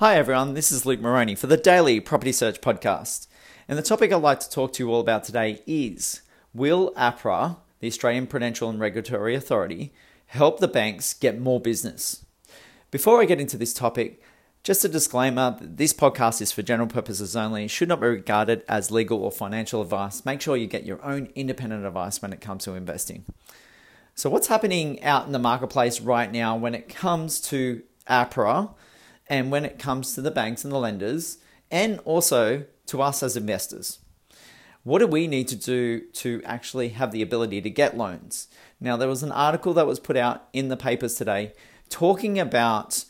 Hi, everyone. This is Luke Moroney for the Daily Property Search Podcast. And the topic I'd like to talk to you all about today is Will APRA, the Australian Prudential and Regulatory Authority, help the banks get more business? Before I get into this topic, just a disclaimer this podcast is for general purposes only, should not be regarded as legal or financial advice. Make sure you get your own independent advice when it comes to investing. So, what's happening out in the marketplace right now when it comes to APRA and when it comes to the banks and the lenders, and also to us as investors? What do we need to do to actually have the ability to get loans? Now, there was an article that was put out in the papers today talking about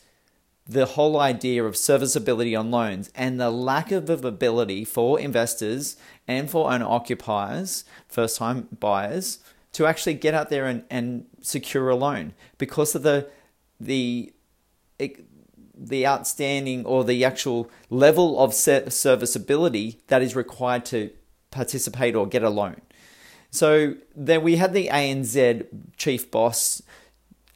the whole idea of serviceability on loans and the lack of ability for investors and for owner occupiers, first time buyers, to actually get out there and, and secure a loan because of the the the outstanding or the actual level of serviceability that is required to participate or get a loan. So then we had the ANZ chief boss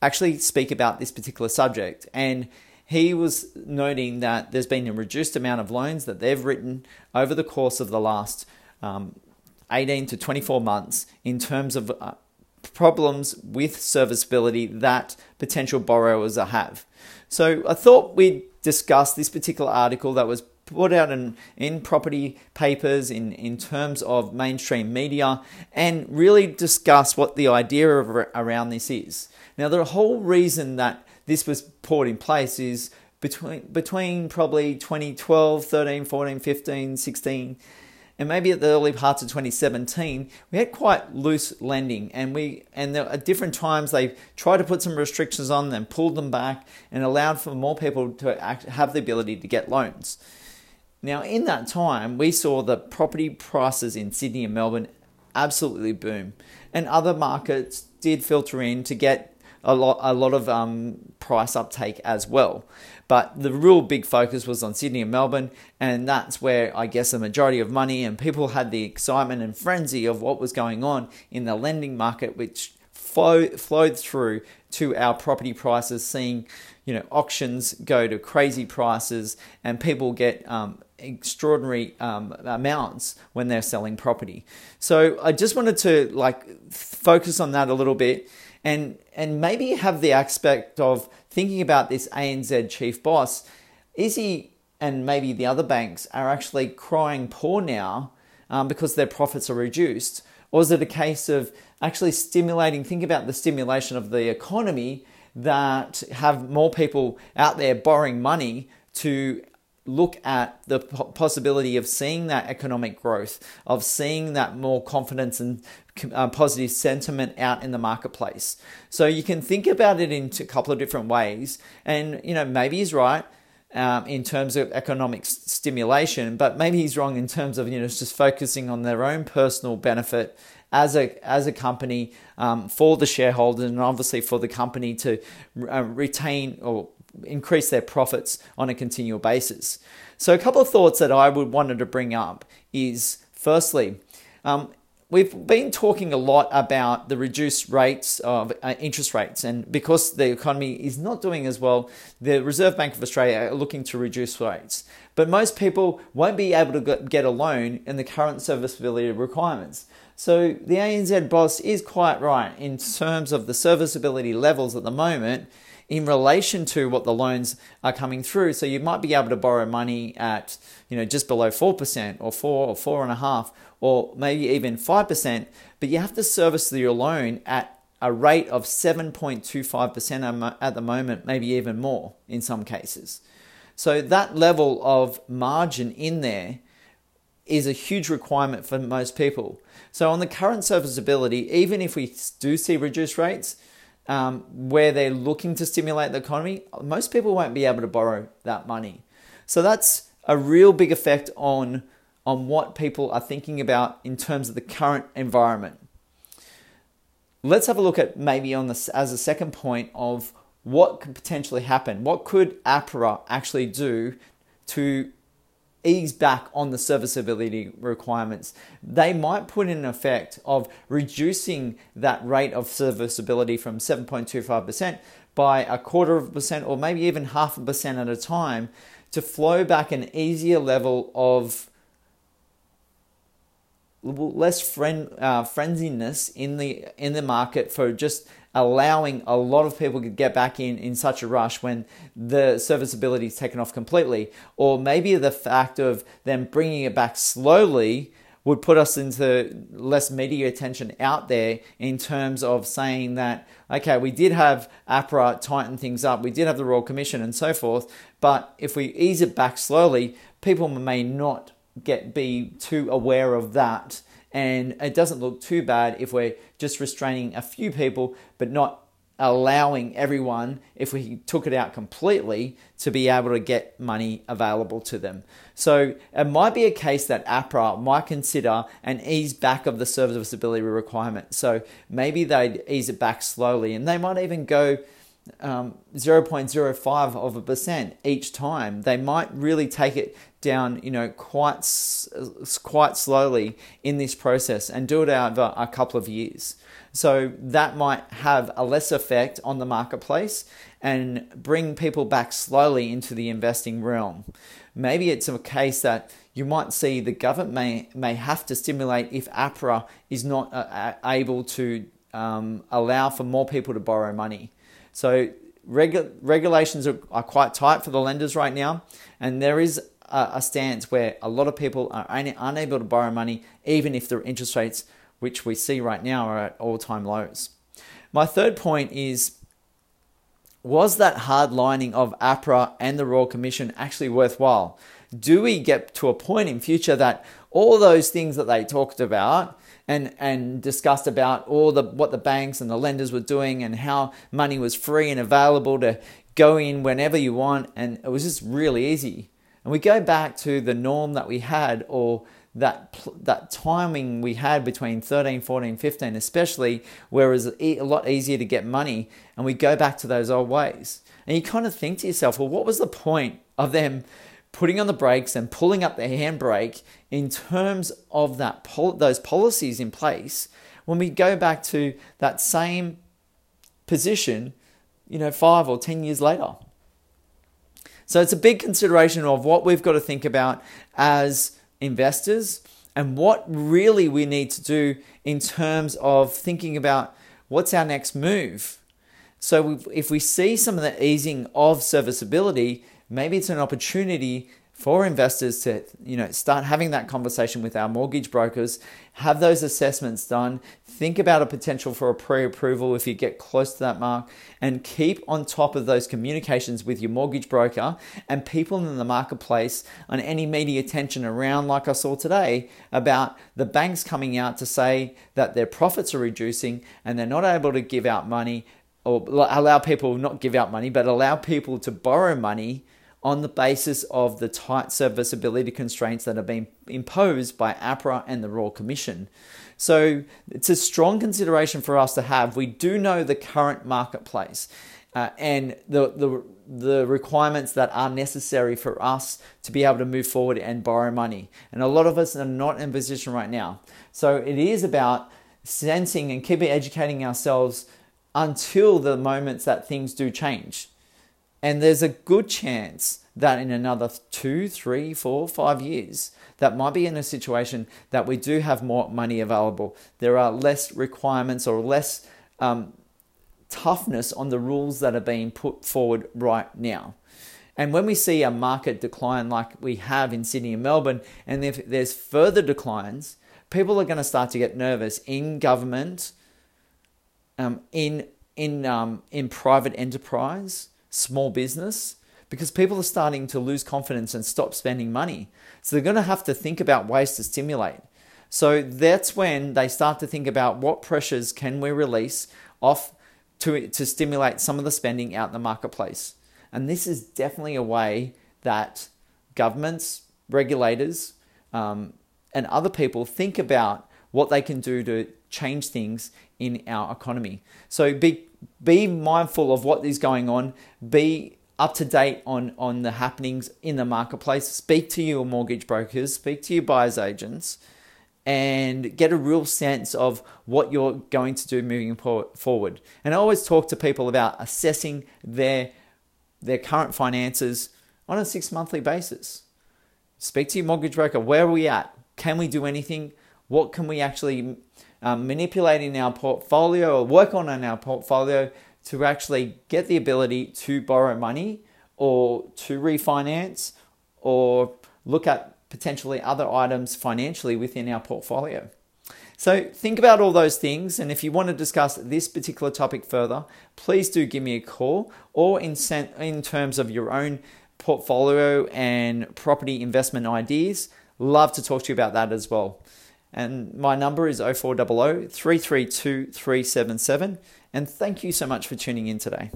actually speak about this particular subject and he was noting that there's been a reduced amount of loans that they've written over the course of the last um, 18 to 24 months in terms of uh, problems with serviceability that potential borrowers have. So I thought we'd discuss this particular article that was put out in, in property papers in, in terms of mainstream media and really discuss what the idea of, around this is. Now, the whole reason that this was put in place is between between probably 2012, 13, 14, 15, 16 and maybe at the early parts of 2017, we had quite loose lending, and we and at different times they tried to put some restrictions on, them, pulled them back, and allowed for more people to act, have the ability to get loans. Now, in that time, we saw the property prices in Sydney and Melbourne absolutely boom, and other markets did filter in to get a lot a lot of um, price uptake as well. But the real big focus was on Sydney and Melbourne, and that's where I guess the majority of money and people had the excitement and frenzy of what was going on in the lending market, which flow, flowed through to our property prices, seeing you know auctions go to crazy prices and people get um, extraordinary um, amounts when they're selling property. So I just wanted to like focus on that a little bit and and maybe have the aspect of thinking about this ANZ chief boss. Is he and maybe the other banks are actually crying poor now um, because their profits are reduced? Or is it a case of actually stimulating? Think about the stimulation of the economy that have more people out there borrowing money to look at the possibility of seeing that economic growth, of seeing that more confidence and uh, positive sentiment out in the marketplace. So you can think about it in a couple of different ways. And, you know, maybe he's right. Um, in terms of economic stimulation, but maybe he's wrong in terms of you know just focusing on their own personal benefit as a as a company um, for the shareholders and obviously for the company to uh, retain or increase their profits on a continual basis. So, a couple of thoughts that I would wanted to bring up is firstly, um, we've been talking a lot about the reduced rates of uh, interest rates, and because the economy is not doing as well, the Reserve Bank of Australia are looking to reduce rates. But most people won't be able to get a loan in the current serviceability requirements. So the ANZ boss is quite right in terms of the serviceability levels at the moment in relation to what the loans are coming through. So you might be able to borrow money at you know just below four percent or four or four and a half or maybe even five percent, but you have to service your loan at a rate of 7.25% at the moment, maybe even more in some cases. So that level of margin in there is a huge requirement for most people. So on the current serviceability, even if we do see reduced rates, um, where they're looking to stimulate the economy, most people won't be able to borrow that money. So that's a real big effect on, on what people are thinking about in terms of the current environment. Let's have a look at maybe on this as a second point of what could potentially happen. What could APRA actually do to ease back on the serviceability requirements. They might put in effect of reducing that rate of serviceability from 7.25% by a quarter of a percent or maybe even half a percent at a time to flow back an easier level of less friend uh, frenziness in the in the market for just allowing a lot of people to get back in in such a rush when the serviceability is taken off completely. Or maybe the fact of them bringing it back slowly would put us into less media attention out there in terms of saying that okay we did have APRA tighten things up we did have the Royal Commission and so forth but if we ease it back slowly people may not get be too aware of that. And it doesn't look too bad if we're just restraining a few people but not allowing everyone if we took it out completely to be able to get money available to them. So it might be a case that APRA might consider an ease back of the serviceability requirement. So maybe they'd ease it back slowly and they might even go um, 0.05 of a percent each time. They might really take it down, you know, quite quite slowly in this process and do it over a couple of years. So that might have a less effect on the marketplace and bring people back slowly into the investing realm. Maybe it's a case that you might see the government may may have to stimulate if APRA is not uh, able to um, allow for more people to borrow money. So regu- regulations are, are, quite tight for the lenders right now, and there is a, a stance where a lot of people are un- unable to borrow money, even if their interest rates, which we see right now, are at all-time lows. My third point is was that hard lining of APRA and the Royal Commission actually worthwhile? Do we get to a point in future that all those things that they talked about and and discussed about all the what the banks and the lenders were doing and how money was free and available to go in whenever you want and it was just really easy. And we go back to the norm that we had or that that timing we had between 13, 14, 15 especially where it was a lot easier to get money and we go back to those old ways. And you kind of think to yourself, well what was the point of them putting on the brakes and pulling up the handbrake in terms of that those policies in place when we go back to that same position, you know, 5 or 10 years later. So it's a big consideration of what we've got to think about as investors and what really we need to do in terms of thinking about what's our next move. So if we see some of the easing of serviceability, maybe it's an opportunity for investors to you know start having that conversation with our mortgage brokers have those assessments done think about a potential for a pre-approval if you get close to that mark and keep on top of those communications with your mortgage broker and people in the marketplace on any media attention around like I saw today about the banks coming out to say that their profits are reducing and they're not able to give out money or allow people not give out money but allow people to borrow money on the basis of the tight serviceability constraints that have been imposed by APRA and the Royal Commission. So it's a strong consideration for us to have. We do know the current marketplace uh, and the, the, the requirements that are necessary for us to be able to move forward and borrow money. And a lot of us are not in position right now. So it is about sensing and keeping educating ourselves until the moments that things do change. And there's a good chance that in another two, three, four, five years, that might be in a situation that we do have more money available. There are less requirements or less um, toughness on the rules that are being put forward right now. And when we see a market decline like we have in Sydney and Melbourne, and if there's further declines, people are going to start to get nervous in government, um, in in um, in private enterprise, small business because people are starting to lose confidence and stop spending money. So they're going to have to think about ways to stimulate. So that's when they start to think about what pressures can we release off to, to stimulate some of the spending out in the marketplace. And this is definitely a way that governments, regulators, um, and other people think about what they can do to change things in our economy. So be be mindful of what is going on. Be up to date on on the happenings in the marketplace. Speak to your mortgage brokers. Speak to your buyers agents. And get a real sense of what you're going to do moving forward. And I always talk to people about assessing their their current finances on a six monthly basis. Speak to your mortgage broker. Where are we at? Can we do anything? What can we actually um, manipulate in our portfolio or work on our portfolio to actually get the ability to borrow money or to refinance or look at potentially other items financially within our portfolio. So think about all those things, and if you want to discuss this particular topic further, please do give me a call or in, in terms of your own portfolio and property investment ideas. Love to talk to you about that as well. And my number is 0400 332 377. And thank you so much for tuning in today.